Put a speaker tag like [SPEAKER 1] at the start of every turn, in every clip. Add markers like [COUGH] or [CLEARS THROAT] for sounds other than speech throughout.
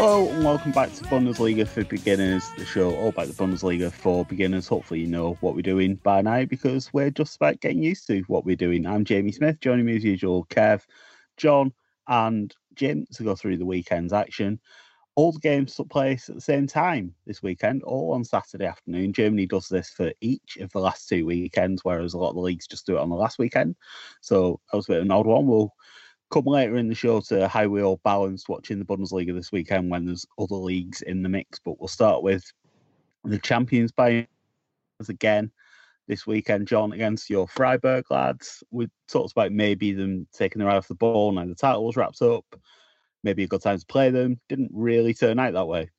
[SPEAKER 1] Hello and welcome back to Bundesliga for Beginners, the show all about the Bundesliga for beginners. Hopefully, you know what we're doing by now because we're just about getting used to what we're doing. I'm Jamie Smith, joining me as usual, Kev, John, and Jim to go through the weekend's action. All the games took place at the same time this weekend, all on Saturday afternoon. Germany does this for each of the last two weekends, whereas a lot of the leagues just do it on the last weekend. So that was a bit of an odd one. We'll come later in the show to how we all balanced watching the Bundesliga this weekend when there's other leagues in the mix. But we'll start with the champions Bayern again this weekend, John, against your Freiburg lads. We talked about maybe them taking their eye off the ball now the title was wrapped up. Maybe a good time to play them. Didn't really turn out that way.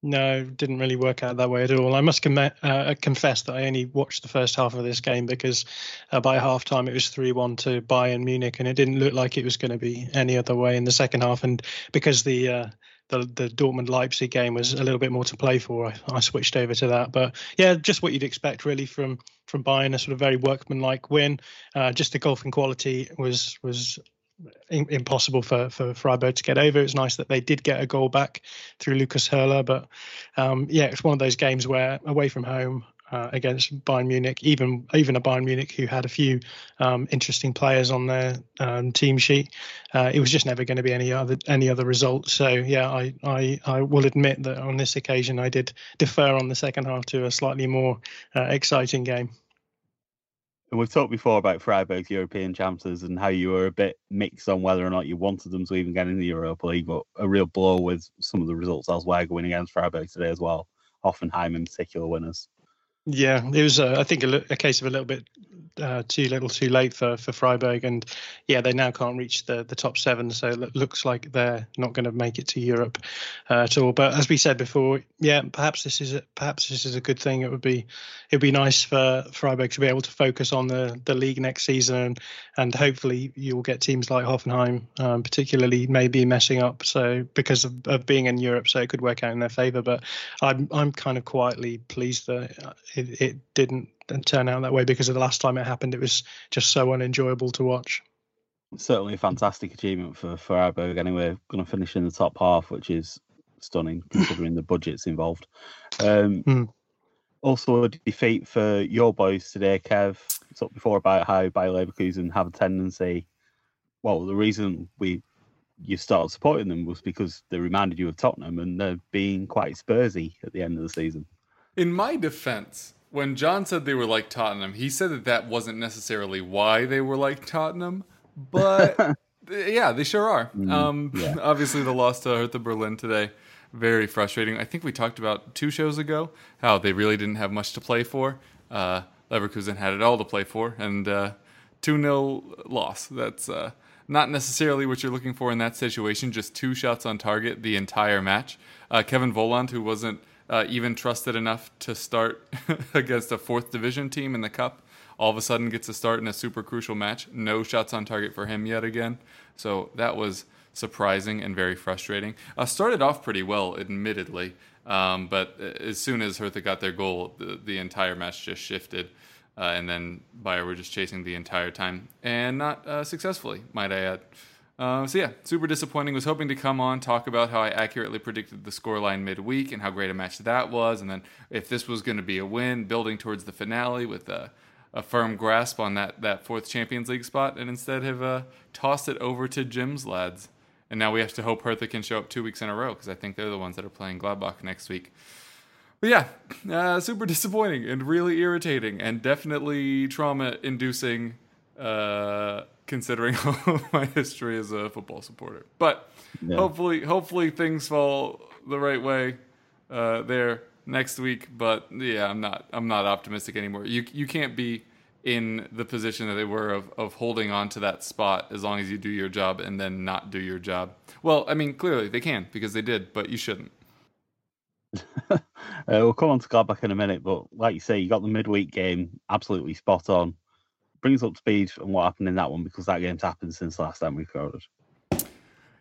[SPEAKER 2] No, didn't really work out that way at all. I must com- uh, confess that I only watched the first half of this game because uh, by half time it was 3 1 to Bayern Munich, and it didn't look like it was going to be any other way in the second half. And because the uh, the, the Dortmund Leipzig game was a little bit more to play for, I, I, switched over to that. But yeah, just what you'd expect really from from Bayern, a sort of very workmanlike win. Uh, just the golfing quality was was impossible for, for Freiburg to get over. It's nice that they did get a goal back through Lucas Höler, but um, yeah, it's one of those games where away from home uh, against Bayern Munich, even even a Bayern Munich who had a few um, interesting players on their um, team sheet, uh, it was just never going to be any other any other result. So yeah, I, I I will admit that on this occasion I did defer on the second half to a slightly more uh, exciting game.
[SPEAKER 1] And we've talked before about Freiburg's European chances and how you were a bit mixed on whether or not you wanted them to even get in the Europa League, but a real blow with some of the results elsewhere going against Freiburg today as well. Hoffenheim in particular winners.
[SPEAKER 2] Yeah, it was, uh, I think, a, a, case of a little bit uh, too little, too late for for Freiburg, and yeah, they now can't reach the the top seven, so it looks like they're not going to make it to Europe uh, at all. But as we said before, yeah, perhaps this is a, perhaps this is a good thing. It would be it would be nice for Freiburg to be able to focus on the the league next season, and, and hopefully you'll get teams like Hoffenheim, um, particularly maybe messing up, so because of, of being in Europe, so it could work out in their favour. But I'm I'm kind of quietly pleased that it, it didn't turn out that way because of the last time it happened. It was just so unenjoyable to watch.
[SPEAKER 1] Certainly a fantastic achievement for Freiburg. Anyway, going to finish in the top half, which is stunning [CLEARS THROAT] considering the budgets involved. Um, mm. Also, a defeat for your boys today, Kev. Talked before about how Bayer Leverkusen have a tendency. Well, the reason we you started supporting them was because they reminded you of Tottenham, and they're being quite Spursy at the end of the season.
[SPEAKER 3] In my defense, when John said they were like Tottenham, he said that that wasn't necessarily why they were like Tottenham, but [LAUGHS] yeah, they sure are. Mm, um, yeah. [LAUGHS] Obviously, the loss to Hertha Berlin today, very frustrating. I think we talked about two shows ago how they really didn't have much to play for. Uh, Leverkusen had it all to play for, and uh, 2 uh, 0 loss. That's uh, not necessarily what you're looking for in that situation, just two shots on target the entire match. Uh, Kevin Volland, who wasn't uh, even trusted enough to start [LAUGHS] against a fourth division team in the cup. All of a sudden, gets a start in a super crucial match. No shots on target for him yet again. So that was surprising and very frustrating. Uh, started off pretty well, admittedly, um, but as soon as Hertha got their goal, the, the entire match just shifted. Uh, and then Bayer were just chasing the entire time, and not uh, successfully, might I add. Uh, so yeah, super disappointing. Was hoping to come on talk about how I accurately predicted the scoreline midweek and how great a match that was, and then if this was going to be a win, building towards the finale with a, a, firm grasp on that that fourth Champions League spot, and instead have uh, tossed it over to Jim's lads. And now we have to hope Hertha can show up two weeks in a row because I think they're the ones that are playing Gladbach next week. But yeah, [CLEARS THROAT] uh, super disappointing and really irritating and definitely trauma inducing. Uh, considering [LAUGHS] my history as a football supporter. But yeah. hopefully, hopefully things fall the right way uh, there next week. But yeah, I'm not I'm not optimistic anymore. You you can't be in the position that they were of, of holding on to that spot as long as you do your job and then not do your job. Well, I mean, clearly they can because they did, but you shouldn't. [LAUGHS]
[SPEAKER 1] uh, we'll come on to Gladbach in a minute, but like you say, you got the midweek game absolutely spot on. Brings up speed on what happened in that one because that game's happened since last time we recorded.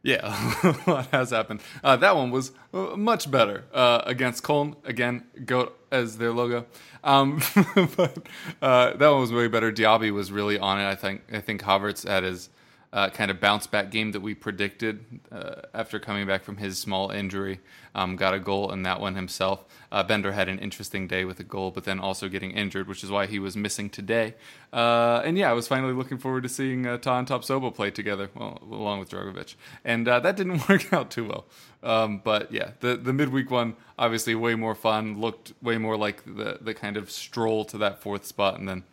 [SPEAKER 3] Yeah, [LAUGHS] lot has happened. Uh, that one was uh, much better uh, against Köln. Again, goat as their logo. Um, [LAUGHS] but uh, that one was way better. Diaby was really on it. I think. I think Havertz had his uh, kind of bounce back game that we predicted uh, after coming back from his small injury. Um, got a goal in that one himself. Uh, Bender had an interesting day with a goal, but then also getting injured, which is why he was missing today. Uh, and yeah, I was finally looking forward to seeing uh, Tah and Tapsoba play together, well, along with Dragovic. And uh, that didn't [LAUGHS] work out too well. Um, but yeah, the, the midweek one, obviously way more fun, looked way more like the, the kind of stroll to that fourth spot, and then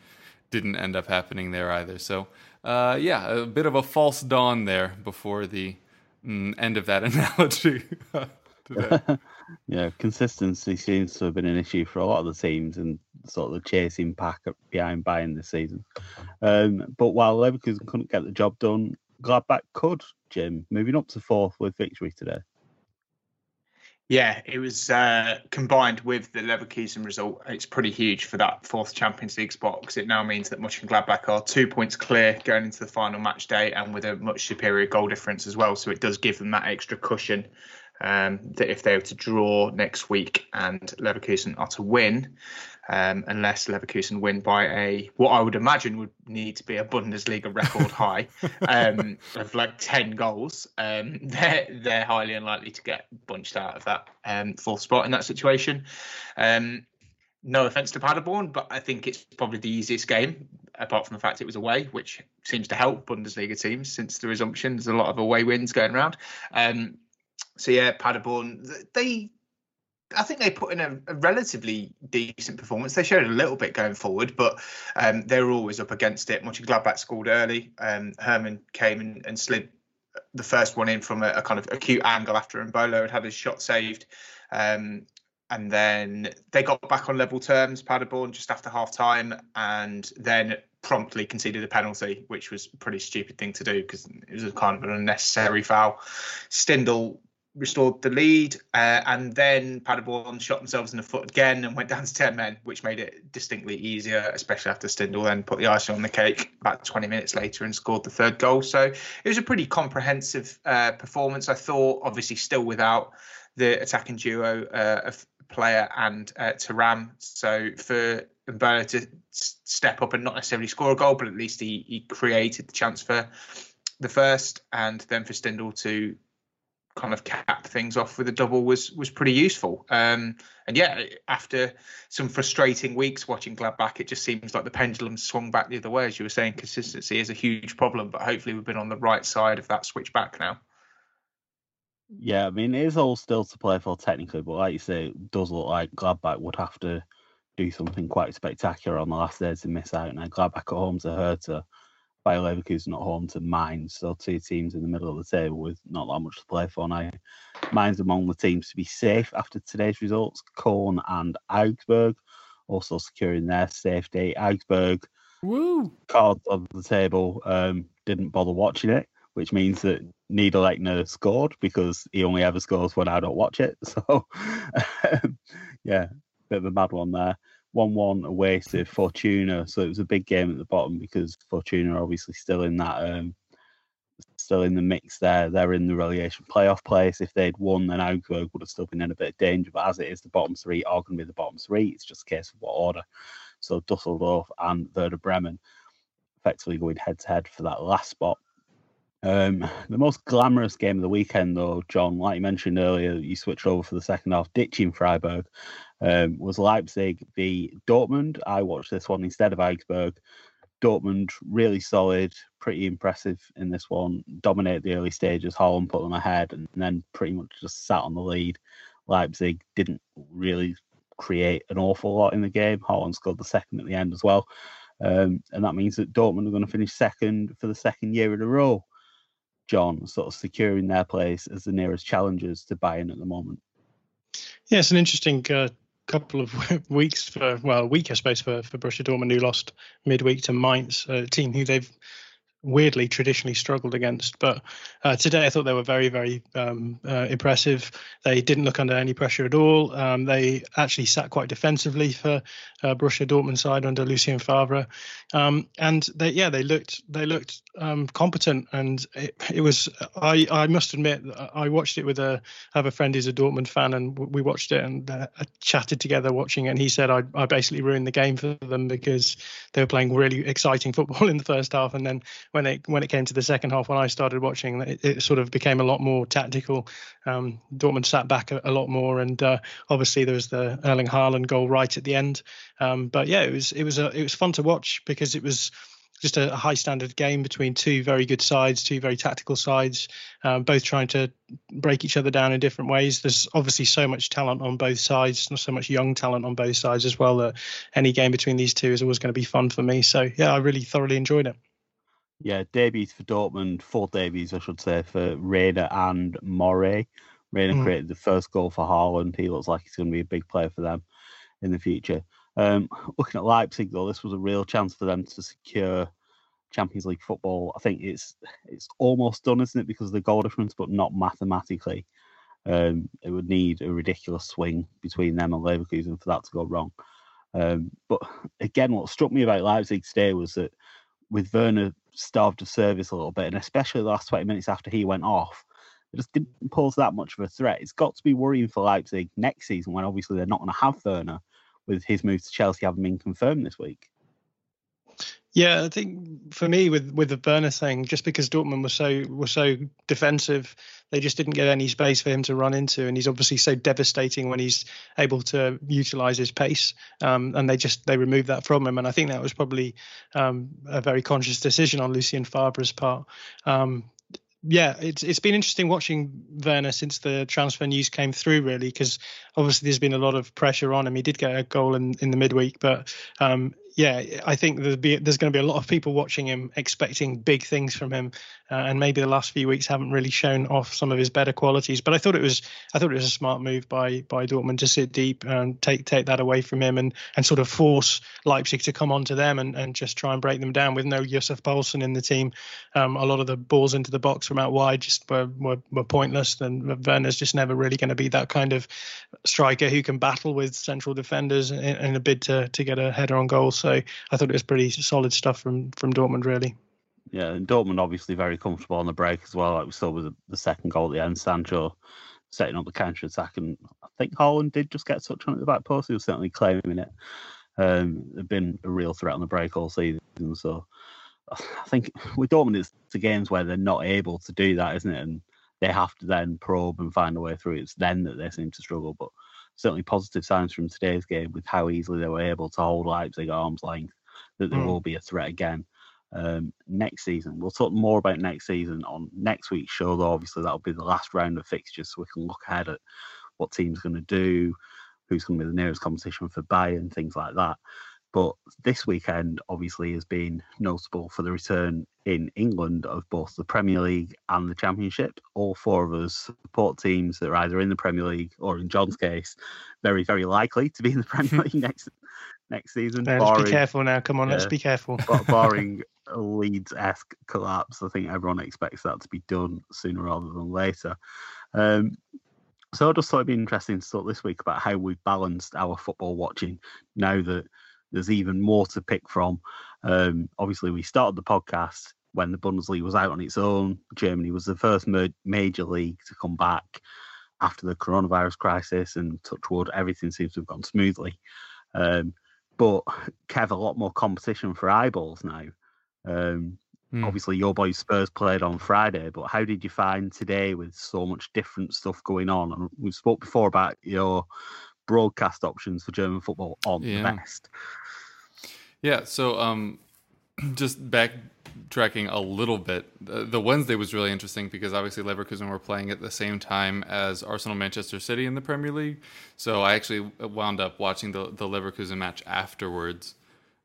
[SPEAKER 3] didn't end up happening there either. So uh, yeah, a bit of a false dawn there before the mm, end of that [LAUGHS] analogy. [LAUGHS]
[SPEAKER 1] yeah, consistency seems to have been an issue for a lot of the teams and sort of the chasing pack behind Bayern this season. Um, but while Leverkusen couldn't get the job done, Gladbach could, Jim, moving up to fourth with victory today.
[SPEAKER 4] Yeah, it was uh, combined with the Leverkusen result. It's pretty huge for that fourth Champions League spot because it now means that Mönchengladbach are two points clear going into the final match day and with a much superior goal difference as well. So it does give them that extra cushion um, that if they were to draw next week and Leverkusen are to win, um, unless Leverkusen win by a what I would imagine would need to be a Bundesliga record [LAUGHS] high um, of like ten goals. Um, [LAUGHS] they're they're highly unlikely to get bunched out of that um, fourth spot in that situation. Um, no offense to Paderborn, but I think it's probably the easiest game, apart from the fact it was away, which seems to help Bundesliga teams since the resumption. There's a lot of away wins going around. Um, so yeah, Paderborn, they I think they put in a, a, relatively decent performance. They showed a little bit going forward, but um, they were always up against it. Mönchengladbach scored early. Um, Herrmann came and, and, slid the first one in from a, a, kind of acute angle after Embolo had had his shot saved. Um, and then they got back on level terms, Paderborn, just after half time, and then promptly conceded a penalty, which was a pretty stupid thing to do because it was a kind of an unnecessary foul. Stindl restored the lead, uh, and then Paderborn shot themselves in the foot again and went down to 10 men, which made it distinctly easier, especially after Stindl then put the icing on the cake about 20 minutes later and scored the third goal. So it was a pretty comprehensive uh, performance, I thought, obviously still without the attacking duo uh, of Pléa and uh, Thuram. So for Embolo to step up and not necessarily score a goal, but at least he, he created the chance for the first, and then for Stindl to kind of cap things off with a double was was pretty useful. Um, and yeah, after some frustrating weeks watching Gladbach, it just seems like the pendulum swung back the other way. As you were saying, consistency is a huge problem, but hopefully we've been on the right side of that switch back now.
[SPEAKER 1] Yeah, I mean it is all still to play for technically, but like you say, it does look like Gladbach would have to do something quite spectacular on the last day to miss out. Now Gladbach at home to Hertha Bayer Leverkusen at home to Mainz. So two teams in the middle of the table with not that much to play for now. Mainz among the teams to be safe after today's results. Köln and Augsburg also securing their safety. Augsburg
[SPEAKER 3] Woo.
[SPEAKER 1] cards on the table um, didn't bother watching it, which means that Niederlechner scored because he only ever scores when I don't watch it. [LAUGHS] So, [LAUGHS] yeah, bit of a mad one there one-one away to Fortuna, so it was a big game at the bottom because Fortuna are obviously still in that, um, still in the mix there. They're in the relegation playoff place. If they'd won, then Augsburg would have still been in a bit of danger. But as it is, the bottom three are going to be the bottom three. It's just a case of what order. So Dusseldorf and Werder Bremen effectively going head to head for that last spot. Um, the most glamorous game of the weekend, though, John, like you mentioned earlier, you switched over for the second half, ditching Freiburg, um, was Leipzig v Dortmund. I watched this one instead of Augsburg. Dortmund really solid, pretty impressive in this one. Dominate the early stages. Haaland put them ahead, and then pretty much just sat on the lead. Leipzig didn't really create an awful lot in the game. Haaland scored the second at the end as well. Um, and that means that Dortmund are going to finish second for the second year in a row. John, sort of securing their place as the nearest challengers to Bayern at the moment.
[SPEAKER 2] Yeah, it's an interesting uh, couple of [LAUGHS] weeks for well, a week I suppose for for Borussia Dortmund, who lost midweek to Mainz, a team who they've weirdly traditionally struggled against. But uh, today I thought they were very, very um, uh, impressive. They didn't look under any pressure at all. Um, they actually sat quite defensively for uh, Borussia Dortmund side under Lucien Favre, um, and they yeah they looked they looked um, competent. And it, it, was I I must admit I watched it with a I have a friend who's a Dortmund fan, and we watched it and uh, chatted together watching it. And he said I I basically ruined the game for them because they were playing really exciting football [LAUGHS] in the first half, and then when it when it came to the second half, when I started watching, it, it sort of became a lot more tactical. Um, Dortmund sat back a, a lot more, and uh, obviously there was the Erling Haaland goal right at the end. Um, but yeah, it was it was a, it was fun to watch because it was just a, high standard game between two very good sides, two very tactical sides, um, both trying to break each other down in different ways. There's obviously so much talent on both sides, not so much young talent on both sides as well. That any game between these two is always going to be fun for me. So yeah, I really thoroughly enjoyed it.
[SPEAKER 1] Yeah, debuts for Dortmund, four debuts, I should say, for Reyna and Morey. Reyna mm. created the first goal for Haaland. He looks like he's going to be a big player for them in the future. Um, [LAUGHS] looking at Leipzig, though, this was a real chance for them to secure Champions League football. I think it's it's almost done, isn't it, because of the goal difference, but not mathematically. Um, it would need a ridiculous swing between them and Leverkusen for that to go wrong. Um, but again, what struck me about Leipzig today was that with Werner starved of service a little bit, and especially the last 20 minutes after he went off, it just didn't pose that much of a threat. It's got to be worrying for Leipzig next season when obviously they're not going to have Werner with his move to Chelsea having been confirmed this week.
[SPEAKER 2] Yeah, I think for me with with the Werner thing, just because Dortmund was so was so defensive, they just didn't get any space for him to run into, and he's obviously so devastating when he's able to utilize his pace. Um, and they just they removed that from him, and I think that was probably um, a very conscious decision on Lucien Favre's part. Um, yeah, it's it's been interesting watching Werner since the transfer news came through, really, because obviously there's been a lot of pressure on him. He did get a goal in, in the midweek, but um, yeah, I think there's, be, there's going to be a lot of people watching him, expecting big things from him, uh, and maybe the last few weeks haven't really shown off some of his better qualities. But I thought it was I thought it was a smart move by by Dortmund to sit deep and take take that away from him and and sort of force Leipzig to come onto them and, and just try and break them down with no Yussuf Poulsen in the team. Um, a lot of the balls into the box from out wide just were were, were pointless, and Werner's just never really going to be that kind of striker who can battle with central defenders in, in a bid to to get a header on goal. So I thought it was pretty solid stuff from from Dortmund, really.
[SPEAKER 1] Yeah, and Dortmund obviously very comfortable on the break as well. Like we saw with the, the second goal at the end, Sancho setting up the counter attack, and I think Haaland did just get a touch on at the back post. He was certainly claiming it. Um, they've been a real threat on the break all season, so I think with Dortmund, it's the games where they're not able to do that, isn't it? And they have to then probe and find a way through. It's then that they seem to struggle, but certainly positive signs from today's game with how easily they were able to hold Leipzig at arm's length, that there mm. will be a threat again um, next season. We'll talk more about next season on next week's show, though. Obviously, that'll be the last round of fixtures, so we can look ahead at what team's going to do, who's going to be the nearest competition for Bayern, things like that. But this weekend, obviously, has been notable for the return in England of both the Premier League and the Championship. All four of us support teams that are either in the Premier League or, in John's case, very, very likely to be in the [LAUGHS] Premier [LAUGHS] League next next season.
[SPEAKER 2] Yeah, barring, let's be careful now. Come on, let's be careful. [LAUGHS]
[SPEAKER 1] barring a Leeds esque collapse, I think everyone expects that to be done sooner rather than later. Um, so I just thought it'd be interesting to talk this week about how we've balanced our football watching now that there's even more to pick from. Um, obviously, we started the podcast when the Bundesliga was out on its own. Germany was the first major league to come back after the coronavirus crisis, and touch wood, everything seems to have gone smoothly. Um, but [LAUGHS] Kev, a lot more competition for eyeballs now. Um, mm. Obviously, your boys Spurs played on Friday, but how did you find today with so much different stuff going on? And we've spoke before about your broadcast options for German football on yeah. the best.
[SPEAKER 3] Yeah, so um, [CLEARS THROAT] just backtracking a little bit, the, Wednesday was really interesting because obviously Leverkusen were playing at the same time as Arsenal Manchester City in the Premier League. So I actually wound up watching the, the Leverkusen match afterwards.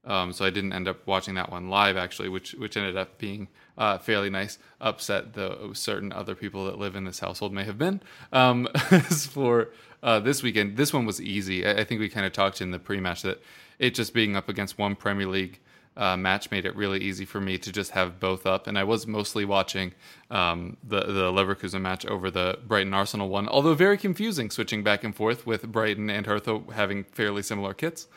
[SPEAKER 3] Um, so I didn't end up watching that one live actually, which which ended up being uh, fairly nice. Upset though certain other people that live in this household may have been. Um, [LAUGHS] for uh, this weekend. This one was easy. I, I think we kind of talked in the pre-match that it just being up against one Premier League uh, match made it really easy for me to just have both up. And I was mostly watching um, the the Leverkusen match over the Brighton Arsenal one, although very confusing switching back and forth with Brighton and Hertha having fairly similar kits.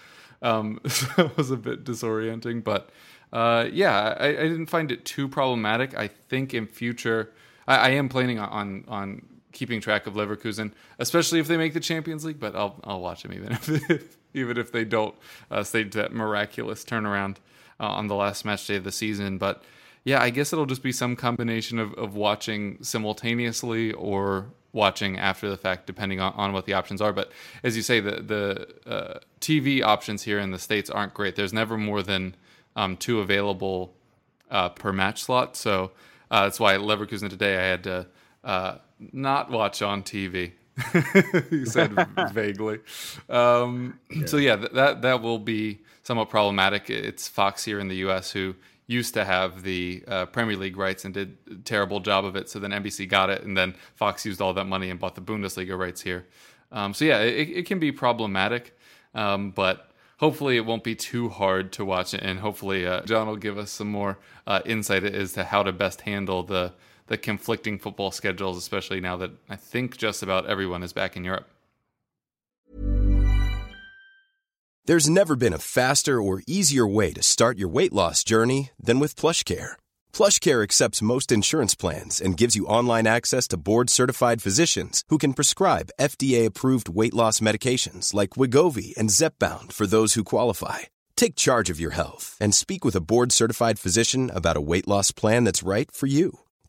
[SPEAKER 3] Um, [LAUGHS] so it was a bit disorienting, but uh, yeah, I, I, didn't find it too problematic. I think in future, I, I am planning on on keeping track of Leverkusen, especially if they make the Champions League. But I'll I'll watch them even [LAUGHS] if even if they don't uh, stage that miraculous turnaround uh, on the last match day of the season. But yeah, I guess it'll just be some combination of, of watching simultaneously or watching after the fact, depending on, on what the options are. But as you say, the the uh, TV options here in the states aren't great. There's never more than um, two available uh, per match slot, so uh, that's why Leverkusen today I had to uh, not watch on TV. [LAUGHS] he said vaguely. Um, yeah. So yeah, th- that that will be somewhat problematic. It's Fox here in the U.S. who used to have the uh, Premier League rights and did a terrible job of it. So then NBC got it, and then Fox used all that money and bought the Bundesliga rights here. Um, so yeah, it, it, can be problematic, um, but hopefully it won't be too hard to watch it, and hopefully uh, John will give us some more uh, insight as to how to best handle the the conflicting football schedules, especially now that I think just about everyone is back in Europe.
[SPEAKER 5] There's never been a faster or easier way to start your weight loss journey than with PlushCare. PlushCare accepts most insurance plans and gives you online access to board-certified physicians who can prescribe FDA-approved weight loss medications like Wegovy and Zepbound for those who qualify. Take charge of your health and speak with a board-certified physician about a weight loss plan that's right for you.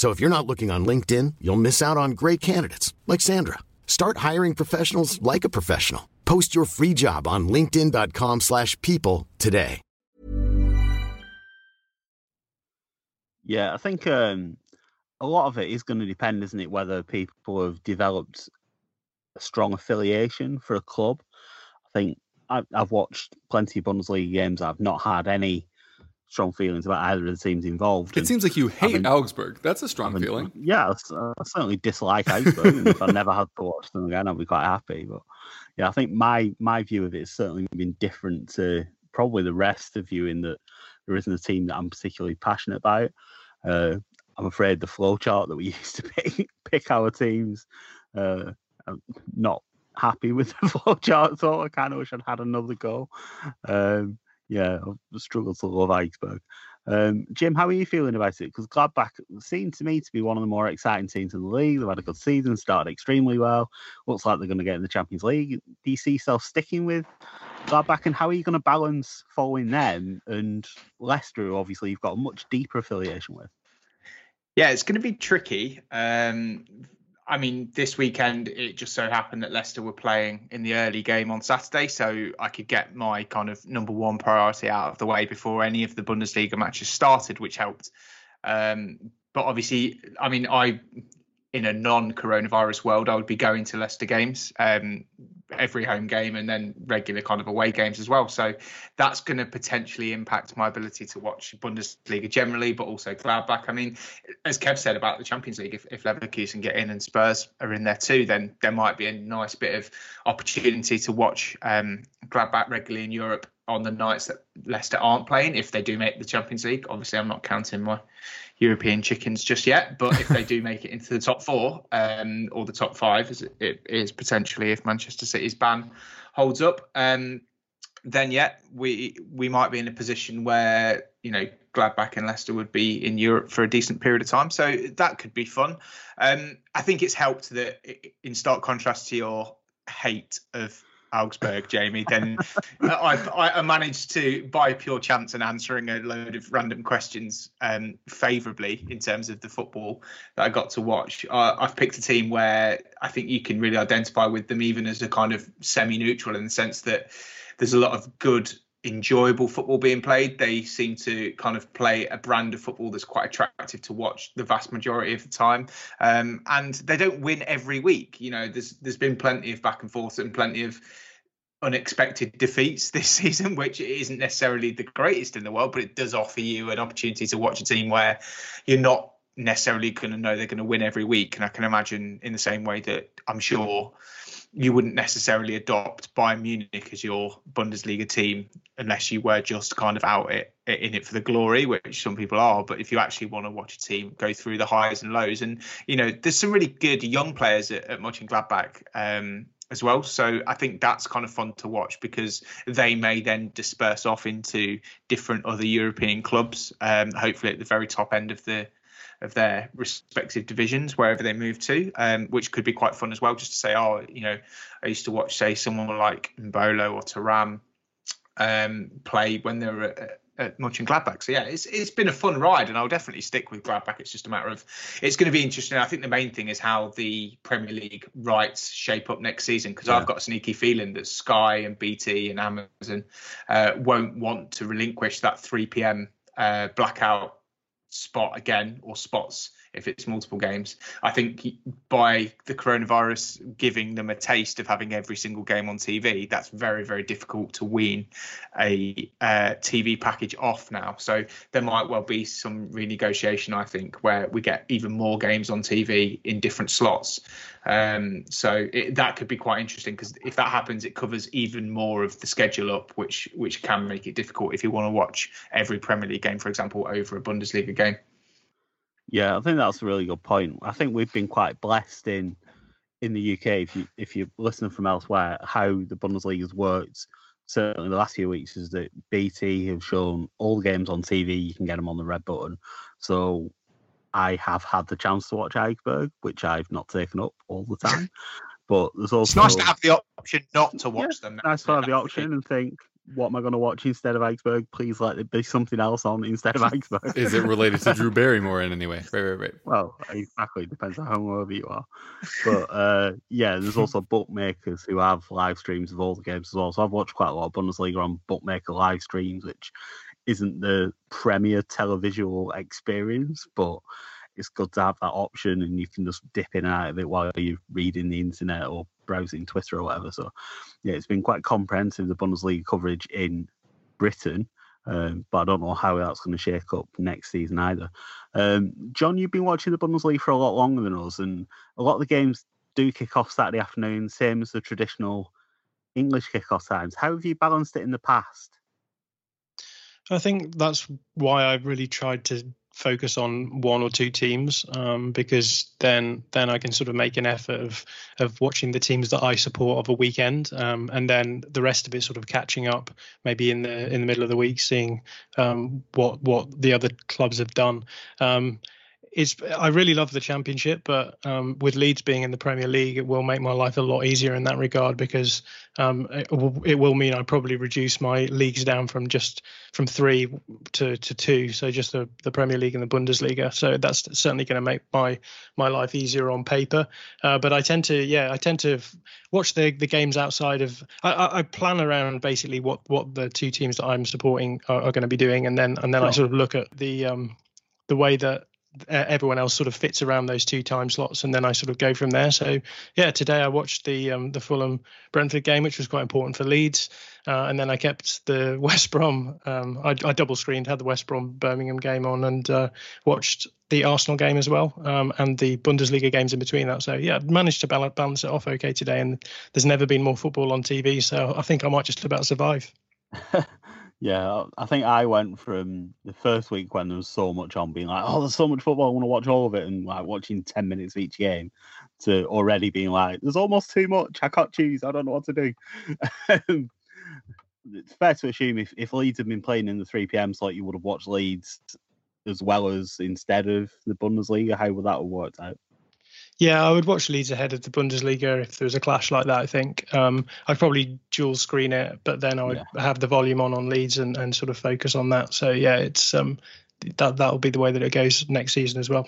[SPEAKER 6] So if you're not looking on LinkedIn, you'll miss out on great candidates like Sandra. Start hiring professionals like a professional. Post your free job on linkedin.com/people today.
[SPEAKER 1] Yeah, I think um, a lot of it is going to depend, isn't it, whether people have developed a strong affiliation for a club. I think I've, I've watched plenty of Bundesliga games. I've not had any strong feelings about either of the teams involved.
[SPEAKER 3] It seems like you hate having, Augsburg. That's a strong having, feeling.
[SPEAKER 1] Yeah, I, I certainly dislike Augsburg. and if I never had to watch them again, I'd be quite happy. But yeah, I think my my view of it has certainly been different to probably the rest of you in that there isn't a team that I'm particularly passionate about. Uh, I'm afraid the flowchart that we [LAUGHS] used to pick, pick our teams, uh, I'm not happy with the [LAUGHS] flowchart all. I kind of wish I'd had another go. Um, yeah, I've struggled to love Augsburg. Um, Jim, how are you feeling about it? Because Gladbach seemed to me to be one of the more exciting teams in the league. They've had a good season, started extremely well. Looks like they're going to get in the Champions League. Do you see yourself sticking with Gladbach? And how are you going to balance following them and Leicester, who obviously you've got a much deeper affiliation with?
[SPEAKER 4] Yeah, it's going to be tricky. Um, I mean, this weekend it just so happened that Leicester were playing in the early game on Saturday, so I could get my kind of number one priority out of the way before any of the Bundesliga matches started, which helped. Um, but obviously, I mean, I in a non-coronavirus world, I would be going to Leicester games, um, every home game, and then regular kind of away games as well. So that's going to potentially impact my ability to watch Bundesliga generally, but also Gladbach. I mean, as Kev said about the Champions League, if, if Leverkusen get in and Spurs are in there too, then there might be a nice bit of opportunity to watch um, Gladbach regularly in Europe on the nights that Leicester aren't playing. If they do make the Champions League, obviously I'm not counting my European chickens just yet. But if they do [LAUGHS] make it into the top four um, or the top five, as it is potentially if Manchester City's ban holds up, um, then yeah, we we might be in a position where you know Gladbach and Leicester would be in Europe for a decent period of time. So that could be fun. Um, I think it's helped that in stark contrast to your hate of Augsburg, Jamie, then I, I, managed to, by pure chance and answering a load of random questions um, favourably in terms of the football that I got to watch, uh, I've picked a team where I think you can really identify with them, even as a kind of semi-neutral, in the sense that there's a lot of good enjoyable football being played. They seem to kind of play a brand of football that's quite attractive to watch the vast majority of the time. Um, and they don't win every week. You know, there's there's been plenty of back and forth and plenty of unexpected defeats this [LAUGHS] season, which isn't necessarily the greatest in the world, but it does offer you an opportunity to watch a team where you're not necessarily going to know they're going to win every week. And I can imagine in the same way that I'm sure you wouldn't necessarily adopt Bayern Munich as your Bundesliga team unless you were just kind of out it, in it for the glory, which some people are. But if you actually want to watch a team go through the highs and lows, and you know, there's some really good young players at, at Mönchengladbach um, as well. So I think that's kind of fun to watch because they may then disperse off into different other European clubs, um, hopefully at the very top end of the of their respective divisions wherever they move to, um, which could be quite fun as well. Just to say, oh, you know, I used to watch, say, someone like Embolo or Thuram um, play when they were at, at Mönchengladbach. So yeah, it's it's been a fun ride, and I'll definitely stick with Gladbach. It's just a matter of it's going to be interesting. I think the main thing is how the Premier League rights shape up next season because yeah. I've got a sneaky feeling that Sky and BT and Amazon uh, won't want to relinquish that 3 p.m. Uh, blackout spot again or spots if it's multiple games. I think by the coronavirus giving them a taste of having every single game on TV, that's very, very difficult to wean a uh, TV package off now. So there might well be some renegotiation, I think, where we get even more games on TV in different slots. Um, so it, that could be quite interesting because if that happens, it covers even more of the schedule up, which which can make it difficult if you want to watch every Premier League game, for example, over a Bundesliga game.
[SPEAKER 1] Yeah, I think that's a really good point. I think we've been quite blessed in in the UK. If you if you're listening from elsewhere, how the Bundesliga has worked certainly the last few weeks is that BT have shown all the games on TV. You can get them on the red button. So I have had the chance to watch Augsburg, which I've not taken up all the [LAUGHS] time. But there's also
[SPEAKER 4] it's nice to have the option not to watch
[SPEAKER 1] yeah,
[SPEAKER 4] them.
[SPEAKER 1] Nice to have the option and think, what am I going to watch instead of Augsburg? Please let it be something else on instead of Augsburg.
[SPEAKER 3] Is it related to Drew [LAUGHS] Barrymore in any way? Right, right, right.
[SPEAKER 1] Well, exactly. Depends on how hungover you are. But uh, yeah, there's also [LAUGHS] bookmakers who have live streams of all the games as well. So I've watched quite a lot of Bundesliga on bookmaker live streams, which isn't the premier televisual experience, but it's good to have that option and you can just dip in and out of it while you're reading the internet or browsing Twitter or whatever. So, yeah, it's been quite comprehensive, the Bundesliga coverage in Britain. Um, but I don't know how that's going to shake up next season either. Um, John, you've been watching the Bundesliga for a lot longer than us, and a lot of the games do kick off Saturday afternoon, same as the traditional English kick-off times. How have you balanced it in the past?
[SPEAKER 2] I think that's why I really tried to focus on one or two teams um, because then then I can sort of make an effort of of watching the teams that I support of a weekend um, and then the rest of it sort of catching up maybe in the in the middle of the week seeing um, what what the other clubs have done. Um, it's I really love the championship, but um, with Leeds being in the Premier League, it will make my life a lot easier in that regard because um, it, will, it, will, mean I probably reduce my leagues down from just from three to, to two, so just the, the Premier League and the Bundesliga. So that's certainly going to make my my life easier on paper. Uh, but I tend to yeah I tend to watch the the games outside of I, I, plan around basically what what the two teams that I'm supporting are, are going to be doing, and then and then I sort of look at the um, the way that everyone else sort of fits around those two time slots, and then I sort of go from there. So yeah, today I watched the um, the Fulham Brentford game, which was quite important for Leeds, uh, and then I kept the [LAUGHS] West Brom. Um, I, I, double screened, had the West Brom Birmingham game on, and uh, watched the Arsenal game as well, um, and the Bundesliga games in between that. So yeah, managed to balance it off okay today, and there's never been more football on TV, so I think I might just about survive. [LAUGHS]
[SPEAKER 1] Yeah, I think I went from the first week when there was so much on, being like, "Oh, there's so much football, I want to watch all of it," and like watching ten minutes of each game, to already being like, "There's almost too much. I can't choose. I don't know what to do." [LAUGHS] Um, it's fair to assume if, if Leeds had been playing in the three PM slot, you would have watched Leeds as well as instead of the Bundesliga. How would that have worked out?
[SPEAKER 2] Yeah, I would watch Leeds ahead of the Bundesliga if there was a clash like that. I think um, I'd probably dual screen it, but then I would yeah. have the volume on on Leeds and, and sort of focus on that. So yeah, it's um, that that'll be the way that it goes next season as well.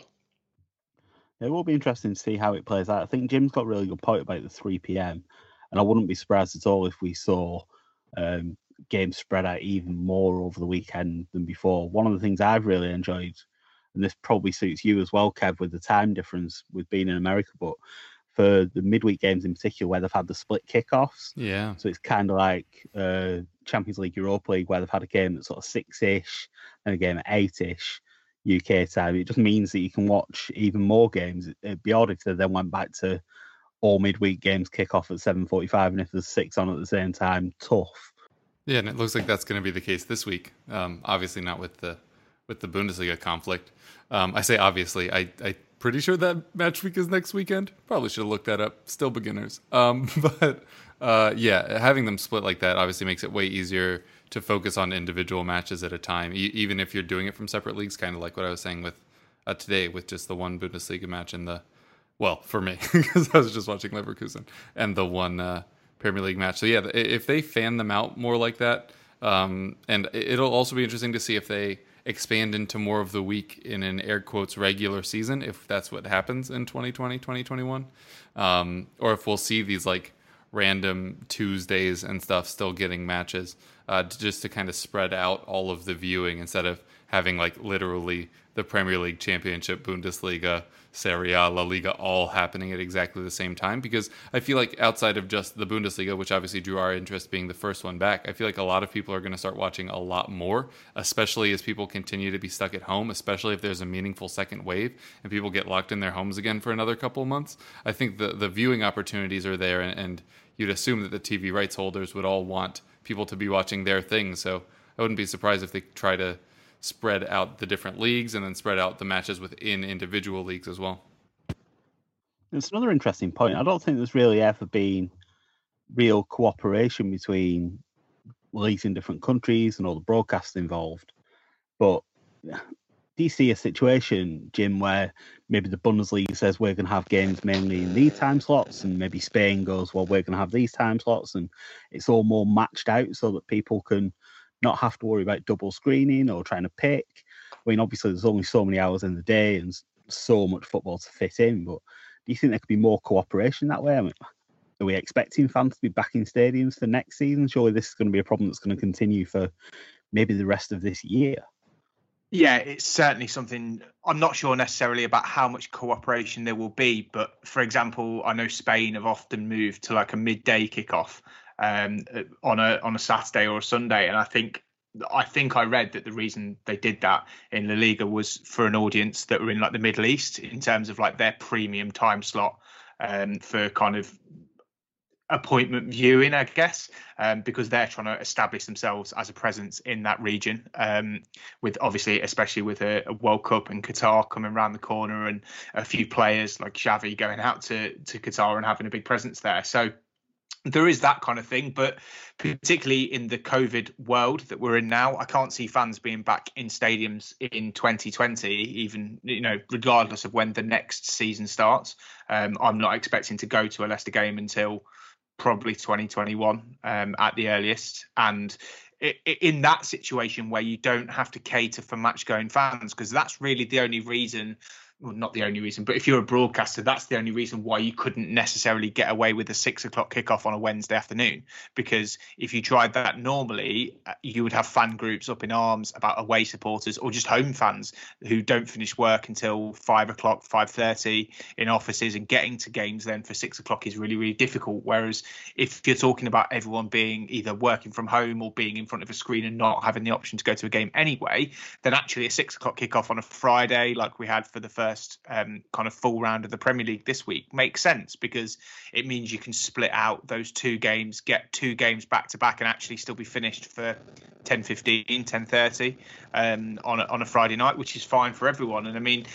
[SPEAKER 1] It will be interesting to see how it plays out. I think Jim's got a really good point about the 3 p.m. And I wouldn't be surprised at all if we saw um, games spread out even more over the weekend than before. One of the things I've really enjoyed and this probably suits you as well, Kev, with the time difference with being in America. But for the midweek games in particular, where they've had the split kickoffs,
[SPEAKER 3] yeah,
[SPEAKER 1] so it's kind of like uh, Champions League, Europa League, where they've had a game that's sort of six-ish and a game at eight-ish UK time. It just means that you can watch even more games. It'd be odd if they then went back to all midweek games kick off at 7.45 and if there's six on at the same time tough
[SPEAKER 3] yeah and it looks like that's going to be the case this week um, obviously not with the with the Bundesliga conflict. Um, I say obviously. I I pretty sure that match week is next weekend. Probably should have looked that up. Still beginners. Um, [LAUGHS] but uh, yeah, having them split like that obviously makes it way easier to focus on individual matches at a time, e- even if you're doing it from separate leagues. Kind of like what I was saying with uh, today, with just the one Bundesliga match and the well for me [LAUGHS] because I was just watching Leverkusen and the one uh, Premier League match. So yeah, if they fan them out more like that, um, and it'll also be interesting to see if they expand into more of the week in an air quotes regular season if that's what happens in 2020 2021 um, or if we'll see these like random tuesdays and stuff still getting matches uh, just to kind of spread out all of the viewing instead of having like literally the Premier League Championship, Bundesliga, Serie A, La Liga all happening at exactly the same time. Because I feel like outside of just the Bundesliga, which obviously drew our interest being the first one back, I feel like a lot of people are going to start watching a lot more, especially as people continue to be stuck at home, especially if there's a meaningful second wave and people get locked in their homes again for another couple of months. I think the, the viewing opportunities are there, and, and you'd assume that the TV rights holders would all want people to be watching their thing. So I wouldn't be surprised if they try to spread out the different leagues and then spread out the matches within individual leagues as well.
[SPEAKER 1] It's another interesting point. I don't think there's really ever been real cooperation between leagues in different countries and all the broadcasts involved. But do you see a situation, Jim, where maybe the Bundesliga says we're going to have games mainly in these time slots, and maybe Spain goes, well, we're going to have these time slots, and it's all more matched out so that people can not have to worry about double screening or trying to pick. I mean, obviously, there's only so many hours in the day and so much football to fit in, but do you think there could be more cooperation that way? I mean, are we expecting fans to be back in stadiums for next season? Surely this is going to be a problem that's going to continue for maybe the rest of this year.
[SPEAKER 4] Yeah, it's certainly something. I'm not sure necessarily about how much cooperation there will be, but for example, I know Spain have often moved to like a midday kickoff um, on a on a Saturday or a Sunday, and I think I think I read that the reason they did that in La Liga was for an audience that were in like the Middle East in terms of like their premium time slot um, for kind of appointment viewing, I guess, um, because they're trying to establish themselves as a presence in that region. Um, with obviously, especially with a, a, World Cup and Qatar coming around the corner, and a few players like Xavi going out to to Qatar and having a big presence there. So there is that kind of thing, but particularly in the COVID world that we're in now, I can't see fans being back in stadiums in 2020, even you know, regardless of when the next season starts. Um, I'm not expecting to go to a Leicester game until probably 2021 um, at the earliest, and in that situation where you don't have to cater for match going fans because that's really the only reason well, not the only reason, but if you're a broadcaster, that's the only reason why you couldn't necessarily get away with a six o'clock kickoff on a Wednesday afternoon. Because if you tried that normally, uh, you would have fan groups up in arms about away supporters or just home fans who don't finish work until five o'clock, five thirty in offices, and getting to games then for six o'clock is really, really difficult. Whereas if you're talking about everyone being either working from home or being in front of a screen and not having the option to go to a game anyway, then actually a six o'clock kickoff on a Friday, like we had for the first first um, kind of full round of the Premier League this week makes sense because it means you can split out those two games, get two games back to back, and actually still be finished for 10 15, 10 30 um, on, a, on a Friday night, which is fine for everyone. And I mean,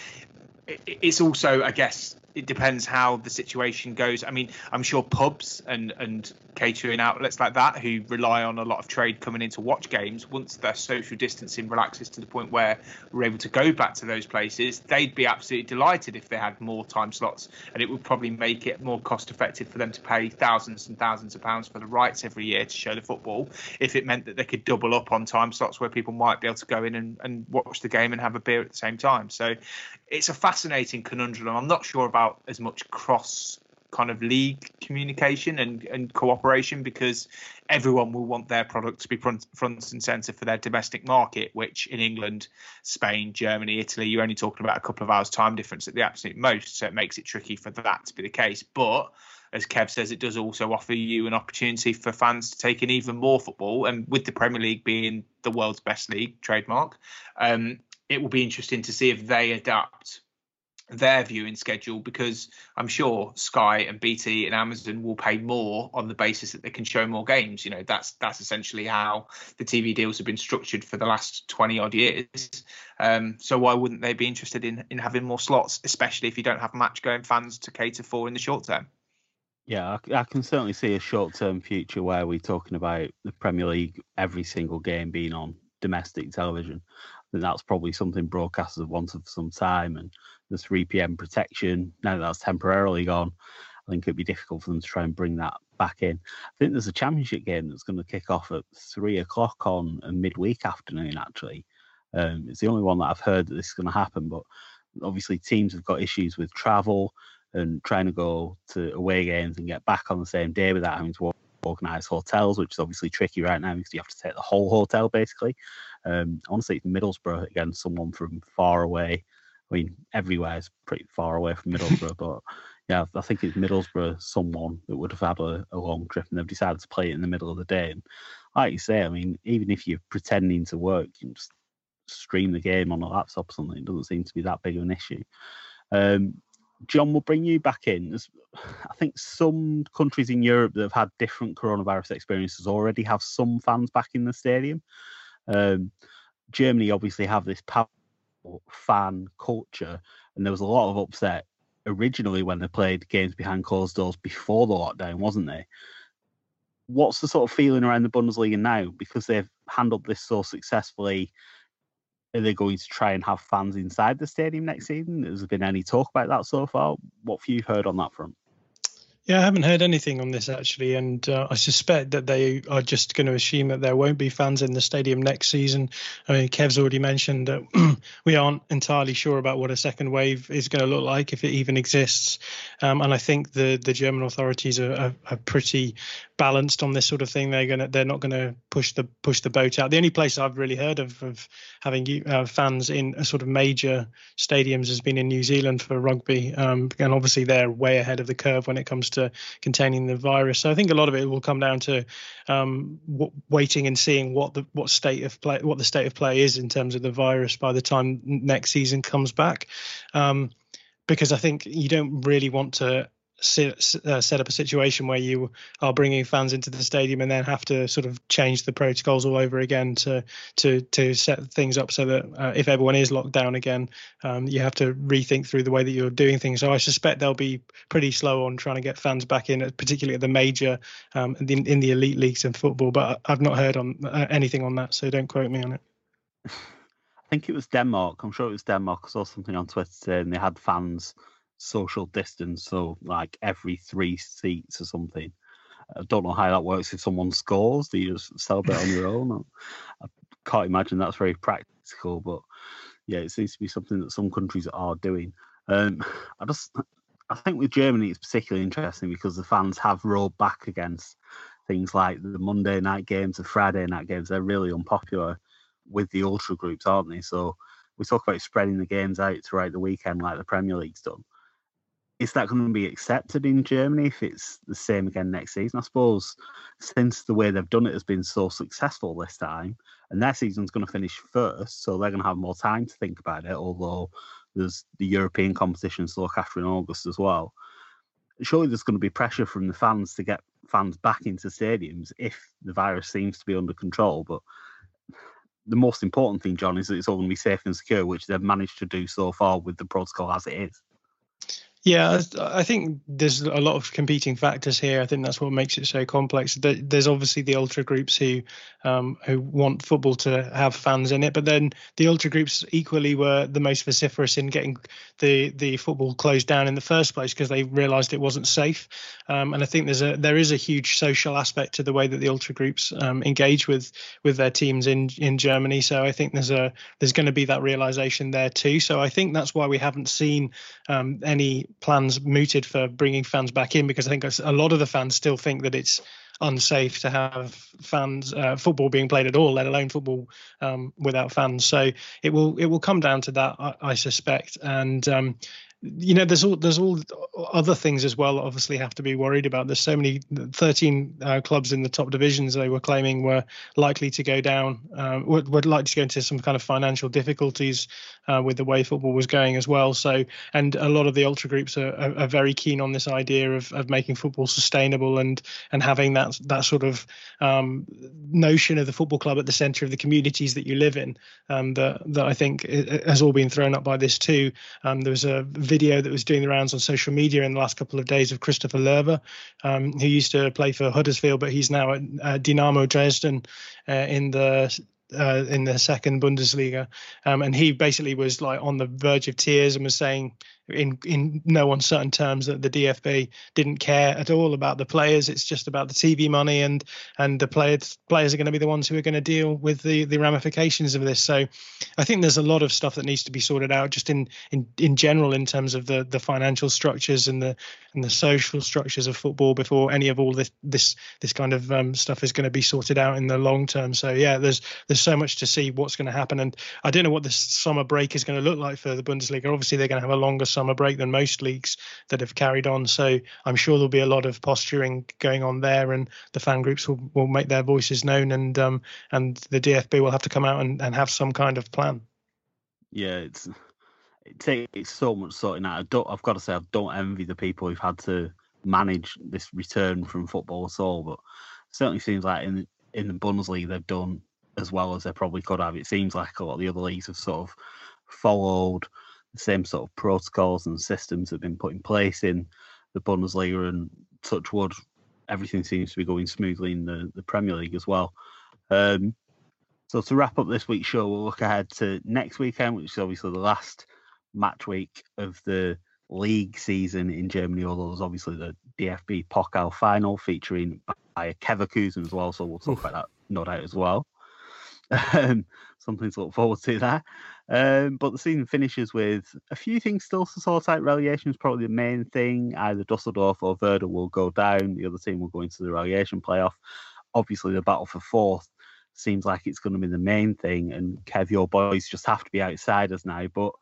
[SPEAKER 4] it's also, I guess, it depends how the situation goes. I mean, I'm sure pubs and and catering outlets like that who rely on a lot of trade coming in to watch games, once their social distancing relaxes to the point where we're able to go back to those places, they'd be absolutely delighted if they had more time slots. And it would probably make it more cost effective for them to pay thousands and thousands of pounds for the rights every year to show the football if it meant that they could double up on time slots where people might be able to go in and, and watch the game and have a beer at the same time. So it's a fascinating conundrum. I'm not sure about as much cross kind of league communication and, and cooperation because everyone will want their product to be front, front and center for their domestic market, which in England, Spain, Germany, Italy, you're only talking about a couple of hours time difference at the absolute most. So it makes it tricky for that to be the case. But as Kev says, it does also offer you an opportunity for fans to take in even more football. And with the Premier League being the world's best league trademark, um, it will be interesting to see if they adapt their viewing schedule because I'm sure Sky and BT and Amazon will pay more on the basis that they can show more games. You know, that's that's essentially how the TV deals have been structured for the last 20 odd years. Um, so why wouldn't they be interested in in having more slots, especially if you don't have match going fans to cater for in the short term?
[SPEAKER 1] Yeah, I, I can certainly see a short term future where we're talking about the Premier League every single game being on domestic television. And that's probably something broadcasters have wanted for some time and the 3 p.m. protection. Now that that's temporarily gone, I think it'd be difficult for them to try and bring that back in. I think there's a championship game that's going to kick off at three o'clock on a midweek afternoon. Actually, um, it's the only one that I've heard that this is going to happen. But obviously, teams have got issues with travel and trying to go to away games and get back on the same day without having to organise hotels, which is obviously tricky right now because you have to take the whole hotel basically. Um, I want to say it's Middlesbrough again, someone from far away I mean, everywhere is pretty far away from Middlesbrough, [LAUGHS] but yeah, I think it's Middlesbrough, someone that would have had a, a, long trip and they've decided to play it in the middle of the day. And like you say, I mean, even if you're pretending to work, you can just stream the game on a laptop or something. It doesn't seem to be that big of an issue. Um, John, will bring you back in. There's, I think some countries in Europe that have had different coronavirus experiences already have some fans back in the stadium. Um, Germany obviously have this power fan culture, and there was a lot of upset originally when they played games behind closed doors before the lockdown, wasn't there? What's the sort of feeling around the Bundesliga now because they've handled this so successfully? Are they going to try and have fans inside the stadium next season? Has there been any talk about that so far? What have you heard on that front?
[SPEAKER 2] Yeah, I haven't heard anything on this actually, and uh, I suspect that they are just going to assume that there won't be fans in the stadium next season. I mean, Kev's already mentioned that [CLEARS THROAT] we aren't entirely sure about what a second wave is going to look like, if it even exists. Um, and I think the the German authorities are, are, are, pretty balanced on this sort of thing. They're gonna they're not going to push the push the boat out. The only place I've really heard of of having uh, fans in a sort of major stadiums has been in New Zealand for rugby, um, and obviously they're way ahead of the curve when it comes to containing the virus. So I think a lot of it will come down to um, w- waiting and seeing what the what state of play what the state of play is in terms of the virus by the time next season comes back. Um, because I think you don't really want to uh, set up a situation where you are bringing fans into the stadium and then have to sort of change the protocols all over again to to to set things up so that uh, if everyone is locked down again, um, you have to rethink through the way that you're doing things. So I suspect they'll be pretty slow on trying to get fans back in, particularly at the major um, in, in the elite leagues in football. But I've not heard on uh, anything on that, so don't quote me on it. [SIGHS]
[SPEAKER 1] I think it was Denmark. I'm sure it was Denmark. I saw something on Twitter saying they had fans social distance, so like every three seats or something. I don't know how that works if someone scores. Do you just celebrate on your [LAUGHS] own? I can't imagine that's very practical, but yeah, it seems to be something that some countries are doing. Um, I just, I think with Germany, it's particularly interesting because the fans have rolled back against things like the Monday night games, the Friday night games. They're really unpopular with the ultra groups, aren't they? So we talk about spreading the games out throughout the weekend, like the Premier League's done is that going to be accepted in Germany if it's the same again next season? I suppose since the way they've done it has been so successful this time, and their season's going to finish first, so they're going to have more time to think about it. Although there's the European competitions to look after in August as well. Surely there's going to be pressure from the fans to get fans back into stadiums if the virus seems to be under control. But the most important thing, John, is that it's all going to be safe and secure, which they've managed to do so far with the protocol as it is.
[SPEAKER 2] Yeah, I think there's a lot of competing factors here. I think that's what makes it so complex. There's obviously the ultra groups who um, who want football to have fans in it, but then the ultra groups equally were the most vociferous in getting the the football closed down in the first place because they realised it wasn't safe. Um, and I think there's a there is a huge social aspect to the way that the ultra groups um, engage with with their teams in in Germany. So I think there's a there's going to be that realization there too. So I think that's why we haven't seen um, any plans mooted for bringing fans back in because I think a lot of the fans still think that it's unsafe to have fans uh, football being played at all, let alone football um, without fans. So it will it will come down to that, I, I suspect. And um, you know there's all there's all other things as well obviously have to be worried about. There's so many 13 uh, clubs in the top divisions they were claiming were likely to go down uh, would, would likely to go into some kind of financial difficulties uh, with the way football was going as well. So and a lot of the ultra groups are, are, are, very keen on this idea of, of making football sustainable and and having that that sort of um, notion of the football club at the center of the communities that you live in um, that that I think has all been thrown up by this too. Um, there was a video that was doing the rounds on social media in the last couple of days of Christopher Löwe, um, who used to play for Huddersfield, but he's now at uh, Dynamo Dresden uh, in the uh, in the second Bundesliga, um, and he basically was like on the verge of tears and was saying, in in no uncertain terms that the DFB didn't care at all about the players. It's just about the TV money, and and the players players are going to be the ones who are going to deal with the the ramifications of this. So, I think there's a lot of stuff that needs to be sorted out, just in in in general, in terms of the the financial structures and the and the social structures of football before any of all this this this kind of um, stuff is going to be sorted out in the long term. So yeah, there's there's so much to see what's going to happen, and I don't know what this summer break is going to look like for the Bundesliga. Obviously, they're going to have a longer summer break than most leagues that have carried on. So I'm sure there'll be a lot of posturing going on there, and the fan groups will, will make their voices known, and um, and the DFB will have to come out and, and have some kind of plan.
[SPEAKER 1] Yeah, it's it takes so much sorting out. I don't, I've got to say, I don't envy the people who've had to manage this return from football at all, but certainly seems like in in the Bundesliga they've done as well as they probably could have. It seems like a lot of the other leagues have sort of followed the same sort of protocols and systems have been put in place in the Bundesliga and touch wood, everything seems to be going smoothly in the, the Premier League as well. Um, so to wrap up this week's show, we'll look ahead to next weekend, which is obviously the last match week of the league season in Germany, although there's obviously the DFB Pokal final featuring Bayer Leverkusen as well. So we'll talk about that no doubt as well. Um, [LAUGHS] something to look forward to there. Um, but the season finishes with a few things still to sort out. Relegation is probably the main thing. Either Dusseldorf or Werder will go down. The other team will go into the relegation playoff. Obviously, the battle for fourth seems like it's going to be the main thing. And Kev, your boys just have to be outsiders now. But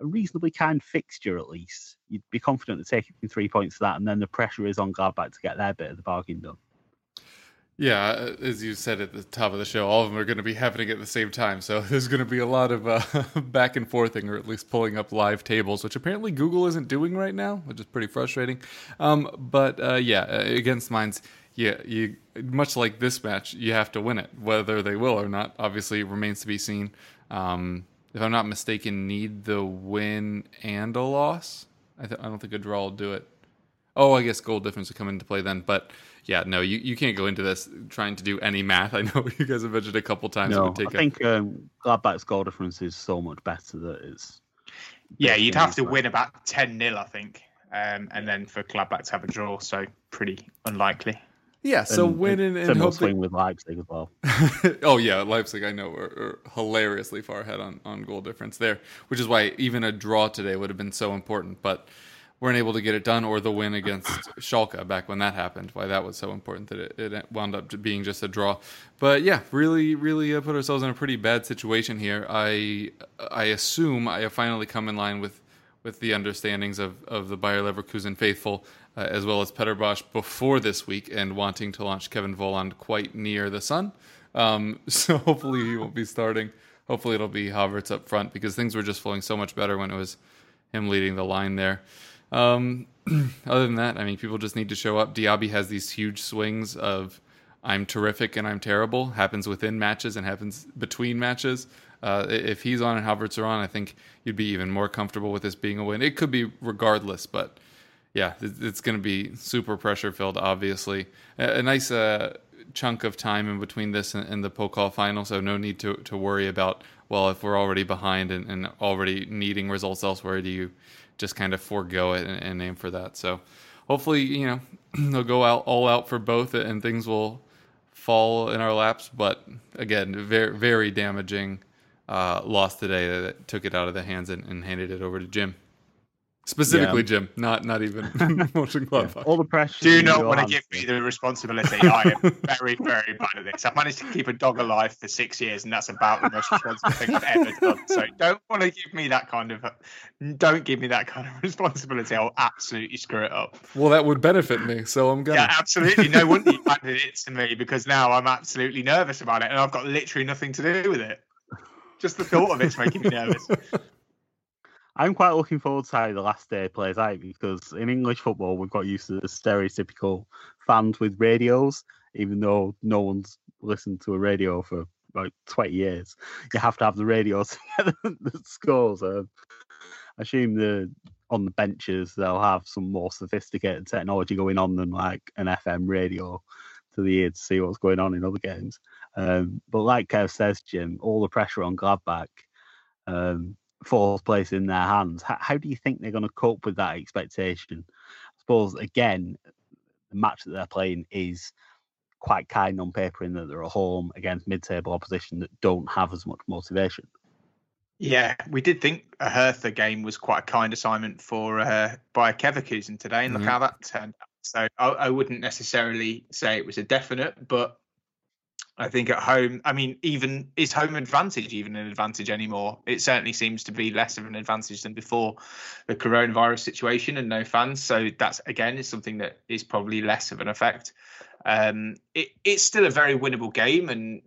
[SPEAKER 1] a reasonably kind fixture, at least. You'd be confident of taking three points to that. And then the pressure is on Gladbach to get their bit of the bargain done.
[SPEAKER 3] Yeah, as you said at the top of the show, all of them are going to be happening at the same time. So [LAUGHS] there's going to be a lot of uh, [LAUGHS] back and forthing, or at least pulling up live tables, which apparently Google isn't doing right now, which is pretty frustrating. Um, but uh, yeah, uh, against Mainz, yeah, you much like this match, you have to win it. Whether they will or not, obviously, remains to be seen. Um, if I'm not mistaken, need the win and a loss. I, th- I don't think a draw will do it. Oh, I guess goal difference would come into play then, but yeah, no, you, you can't go into this trying to do any math. I know [LAUGHS] you guys have mentioned a couple times.
[SPEAKER 1] No, I think um, Gladbach's goal difference is so much better that it's.
[SPEAKER 4] Yeah, you'd have to win about 10 0, I think, um, and then for Gladbach to have a draw, so pretty unlikely.
[SPEAKER 3] Yeah, so and, win and, and, and hope
[SPEAKER 1] swing with Leipzig as well. [LAUGHS]
[SPEAKER 3] oh yeah, Leipzig I know are, are, hilariously far ahead on, on goal difference there, which is why even a draw today would have been so important. But weren't able to get it done, or the win against Schalke back when that happened. Why that was so important that it, it wound up being just a draw. But yeah, really, really uh, put ourselves in a pretty bad situation here. I I assume I have finally come in line with with the understandings of, of the Bayer Leverkusen faithful, uh, as well as Peter Bosz before this week, and wanting to launch Kevin Volland quite near the sun. Um, [LAUGHS] so hopefully he won't be starting. Hopefully it'll be Havertz up front because things were just flowing so much better when it was him leading the line there. Um, [CLEARS THROAT] other than that, I mean, people just need to show up. Diaby has these huge swings of I'm terrific and I'm terrible. Happens within matches and happens between matches. Uh, if he's on and Havertz are on, I think you'd be even more comfortable with this being a win. It could be regardless, but yeah, it's going to be super pressure filled. Obviously, a, nice uh, chunk of time in between this and, and, the Pokal final, so no need to to worry about well if we're already behind and, and already needing results elsewhere. Do you just kind of forego it and, and aim for that? So hopefully, you know, [CLEARS THROAT] they'll go out all out for both, and things will fall in our laps. But again, very very damaging uh, loss today that took it out of the hands and, and handed it over to Jim. Specifically, yeah. Jim, not not even [LAUGHS] [LAUGHS] Mönchengladbach.
[SPEAKER 1] Yeah. All the pressure.
[SPEAKER 4] Do not want to give me the responsibility. I am [LAUGHS] very, very bad at this. I've managed to keep a dog alive for six years, and that's about the most responsible thing I've ever done. So don't want to give me that kind of. Don't give me that kind of responsibility. I'll absolutely screw it up.
[SPEAKER 3] Well, that would benefit me, so I'm gonna.
[SPEAKER 4] Yeah, absolutely. No wonder you handed it to me because now I'm absolutely nervous about it, and I've got literally nothing to do with it. Just the thought of it's making me nervous.
[SPEAKER 1] I'm quite looking forward to how the last day plays out because in English football we've got used to the stereotypical fans with radios, even though no one's listened to a radio for like 20 years. You have to have the radios [LAUGHS] to get the scores. I assume the on the benches they'll have some more sophisticated technology going on than like an FM radio to the ear to see what's going on in other games. Um, but like Kev says, Jim, all the pressure on Gladbach. Um, fourth place in their hands. How, how do you think they're going to cope with that expectation? I suppose again, the match that they're playing is quite kind on paper in that they're at home against mid-table opposition that don't have as much motivation.
[SPEAKER 4] Yeah, we did think a Hertha game was quite a kind assignment for uh, Bayer Leverkusen today, and look mm-hmm. how that turned out. So I, I, wouldn't necessarily say it was a definite, but I think at home, I mean, even is home advantage even an advantage anymore? It certainly seems to be less of an advantage than before the coronavirus situation and no fans. So that's again is something that is probably less of an effect. Um, it, it's still a very winnable game, and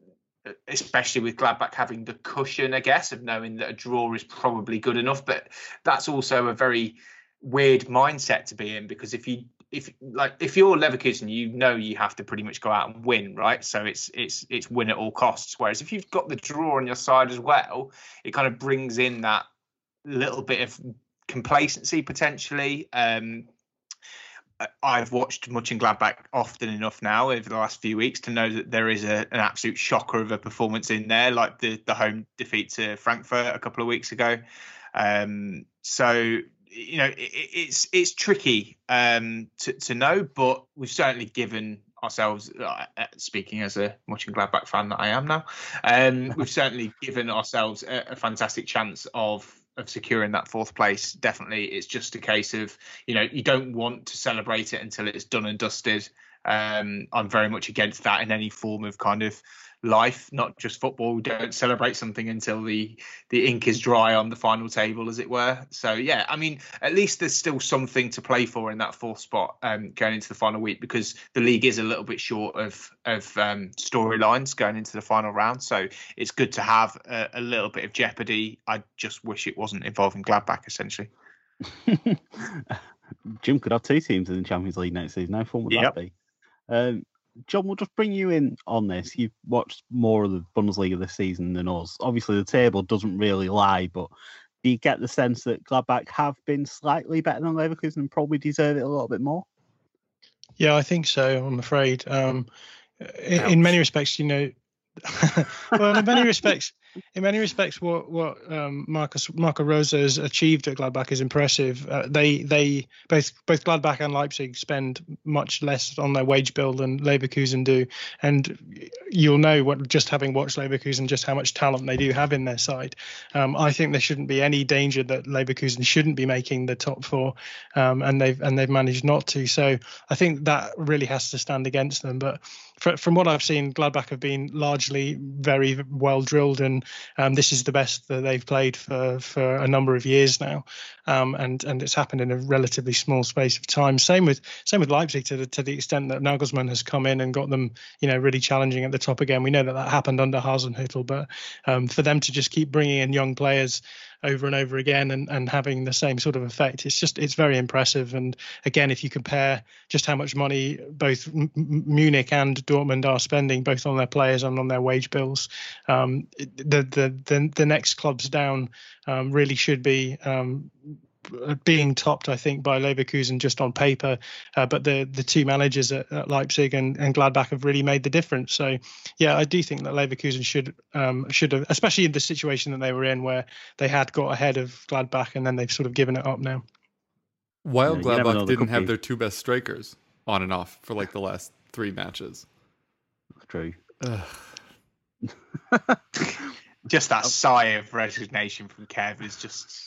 [SPEAKER 4] uh, especially with Gladbach having the cushion, I guess, of knowing that a draw is probably good enough. But that's also a very weird mindset to be in because if you if like if you're Leverkusen, you know you have to pretty much go out and win, right? So it's it's it's win at all costs. Whereas if you've got the draw on your side as well, it kind of brings in that little bit of complacency potentially. Um, I've watched Mönchengladbach often enough now over the last few weeks to know that there is a, an absolute shocker of a performance in there, like the the home defeat to Frankfurt a couple of weeks ago. Um, so you know, it, it's it's tricky um, to to know, but we've certainly given ourselves, uh, uh speaking as a Mönchengladbach fan that I am now, um, [LAUGHS] we've certainly given ourselves a, a, fantastic chance of of securing that fourth place. Definitely, it's just a case of you know you don't want to celebrate it until it's done and dusted. Um, I'm very much against that in any form of kind of life, not just football. We don't celebrate something until the the ink is dry on the final table, as it were. So yeah, I mean, at least there's still something to play for in that fourth spot um, going into the final week because the league is a little bit short of of um, storylines going into the final round. So it's good to have a, a little bit of jeopardy. I just wish it wasn't involving Gladbach, essentially. [LAUGHS]
[SPEAKER 1] Jim could have two teams in the Champions League next season. How fun would yep. that be? Um, John, we'll just bring you in on this. You've watched more of the Bundesliga this season than us. Obviously, the table doesn't really lie, but do you get the sense that Gladbach have been slightly better than Leverkusen and probably deserve it a little bit more?
[SPEAKER 2] Yeah, I think so. I'm afraid. Um, in, in, many respects, you know, [LAUGHS] well, in many respects, in many respects, what what um, Marcus Marco Rose has achieved at Gladbach is impressive. Uh, they they both both Gladbach and Leipzig spend much less on their wage bill than Leverkusen do, and you'll know what just having watched Leverkusen just how much talent they do have in their side. Um, I think there shouldn't be any danger that Leverkusen shouldn't be making the top four, um, and they've and they've managed not to. So I think that really has to stand against them. But from what I've seen, Gladbach have been largely very well drilled, and um, this is the best that they've played for for a number of years now, um, and and it's happened in a relatively small space of time. Same with same with Leipzig to the to the extent that Nagelsmann has come in and got them, you know, really challenging at the top again. We know that that happened under Hasenhüttl, but um, for them to just keep bringing in young players over and over again and, and having the same sort of effect. It's just it's very impressive. And again, if you compare just how much money both M- Munich and Dortmund are spending, both on their players and on their wage bills, um, the, the the the next clubs down um, really should be um, being topped, I think, by Leverkusen just on paper. Uh, but the the two managers at, at, Leipzig and, and Gladbach have really made the difference. So, yeah, I do think that Leverkusen should um, should have, especially in the situation that they were in, where they had got ahead of Gladbach and then they've sort of given it up now.
[SPEAKER 3] While yeah, Gladbach didn't have their two best strikers on and off for like the last three matches.
[SPEAKER 1] True. [LAUGHS]
[SPEAKER 4] just that sigh of resignation from Kev is just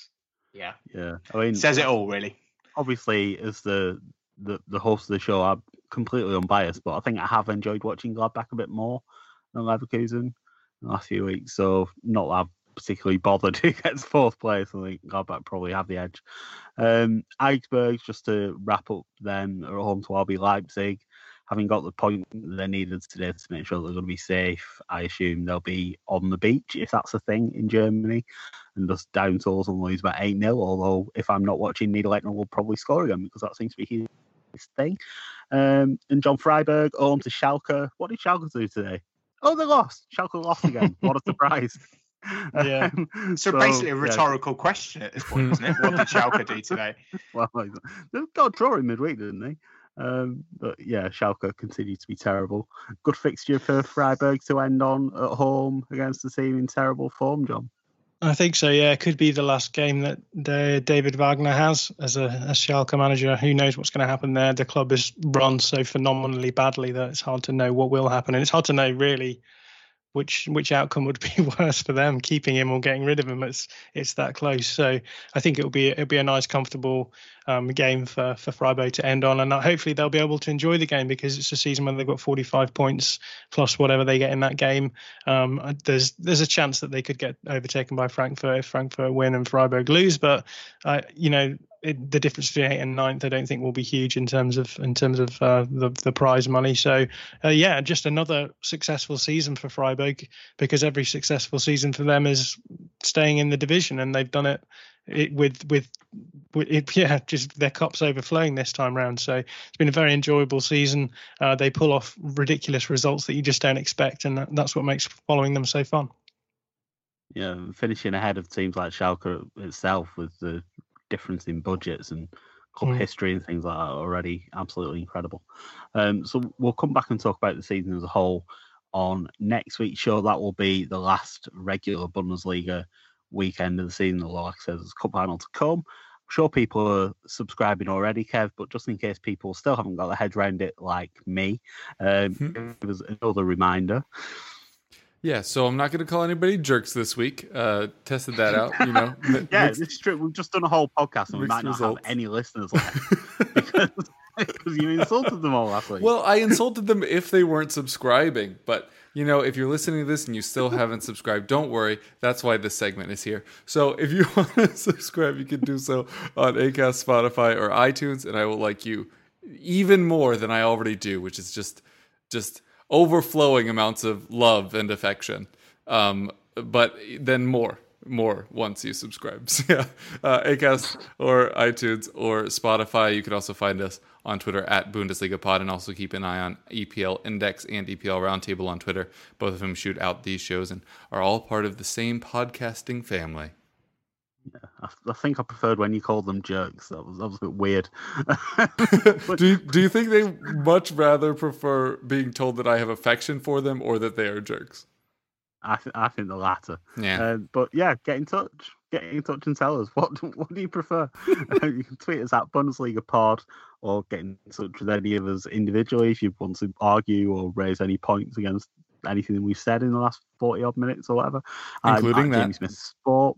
[SPEAKER 4] yeah.
[SPEAKER 1] Yeah. I mean
[SPEAKER 4] says it all really.
[SPEAKER 1] Obviously as the the, the host of the show I'm completely unbiased, but I think I have enjoyed watching Gladbach a bit more than Leverkusen in the last few weeks. So not that I'm particularly bothered [LAUGHS] who gets fourth place. I think Gladbach probably have the edge. Um Augsburg, just to wrap up then are home to RB Leipzig having got the point they needed today to make sure they're going to be safe, I assume they'll be on the beach if that's a thing in Germany and just down tools and lose about 8 0. Although, if I'm not watching, Niederlechner will probably score again because that seems to be his thing. Um, and John Freiburg home to Schalke. What did Schalke do today? Oh, they lost. Schalke lost again. what a surprise. [LAUGHS]
[SPEAKER 4] Yeah. [LAUGHS] Um, so, so, basically, a rhetorical yeah. question at this point, isn't it? What did Schalke do today? [LAUGHS]
[SPEAKER 1] Well, they got a draw in midweek, didn't they? Um, but yeah, Schalke continue to be terrible. Good fixture for Freiburg to end on at home against the team in terrible form, John.
[SPEAKER 2] I think so. Yeah, it could be the last game that David Wagner has as a as Schalke manager. Who knows what's going to happen there? The club is run so phenomenally badly that it's hard to know what will happen, and it's hard to know really which which outcome would be [LAUGHS] worse for them, keeping him or getting rid of him. It's it's that close. So I think it'll be it'll be a nice, comfortable um, game for for Freiburg to end on, and hopefully they'll be able to enjoy the game because it's a season when they've got 45 points plus whatever they get in that game. Um, there's there's a chance that they could get overtaken by Frankfurt if Frankfurt win and Freiburg lose, but uh, you know it, the difference between eighth and ninth, I don't think will be huge in terms of in terms of uh, the the prize money. So uh, yeah, just another successful season for Freiburg because every successful season for them is staying in the division, and they've done it, it with with, with it, [LAUGHS] yeah, just their cups overflowing this time round. So it's been a very enjoyable season. Uh, they pull off ridiculous results that you just don't expect, and that, that's what makes following them so fun.
[SPEAKER 1] Yeah, finishing ahead of teams like Schalke itself with the difference in budgets and club mm. history and things like that already absolutely incredible. Um, so we'll come back and talk about the season as a whole on next week's show. That will be the last regular Bundesliga weekend of the season. Like I said, there's a cup final to come. I'm sure people are subscribing already, Kev, but just in case people still haven't got their head around it like me, um, mm-hmm. it was another reminder.
[SPEAKER 3] Yeah, so I'm not going to call anybody jerks this week. Uh, tested that out, you know. [LAUGHS]
[SPEAKER 1] yeah, mixed, it's true. We've just done a whole podcast and we might not results. have any listeners left [LAUGHS] because, because you insulted them all last week.
[SPEAKER 3] Well, I insulted them if they weren't subscribing, but you know, if you're listening to this and you still haven't subscribed, don't worry. That's why this segment is here. So if you [LAUGHS] want to subscribe, you can do so on Acast, Spotify, or iTunes, and I will like you even more than I already do, which is just just overflowing amounts of love and affection. Um, but then more, more once you subscribe. [LAUGHS] So yeah, uh, Acast or iTunes or Spotify. You can also find us on Twitter at Bundesliga Pod, and also keep an eye on EPL Index and EPL Roundtable on Twitter. Both of them shoot out these shows and are all part of the same podcasting family.
[SPEAKER 1] Yeah, I, I, think I preferred when you called them jerks. That was that was a bit weird. [LAUGHS] [LAUGHS]
[SPEAKER 3] do you, do you think they much rather prefer being told that I have affection for them or that they are jerks?
[SPEAKER 1] I th- I think the latter.
[SPEAKER 3] Yeah. Uh,
[SPEAKER 1] but yeah, get in touch. Get in touch and tell us [LAUGHS] what what do you prefer. you can tweet us at Bundesliga Pod or get in touch with any of us individually if you want to argue or raise any points against anything we've said in the last forty odd minutes or whatever.
[SPEAKER 3] Including that.
[SPEAKER 1] Jamie Smith Sport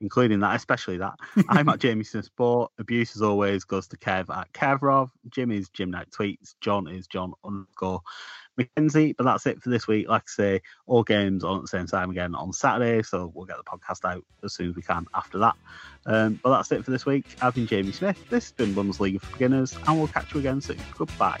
[SPEAKER 1] including that, especially that. [LAUGHS] I'm at Jamie Smith Sport. Abuse, as always, goes to Kev at Kevrov. Jim is Jim Knight Tweets. John is John underscore McKenzie. But that's it for this week. Like I say, all games on at the same time again on Saturday. So we'll get the podcast out as soon as we can after that. Um, but that's it for this week. I've been Jamie Smith. This has been Bundesliga for Beginners, and we'll catch you again soon. Goodbye.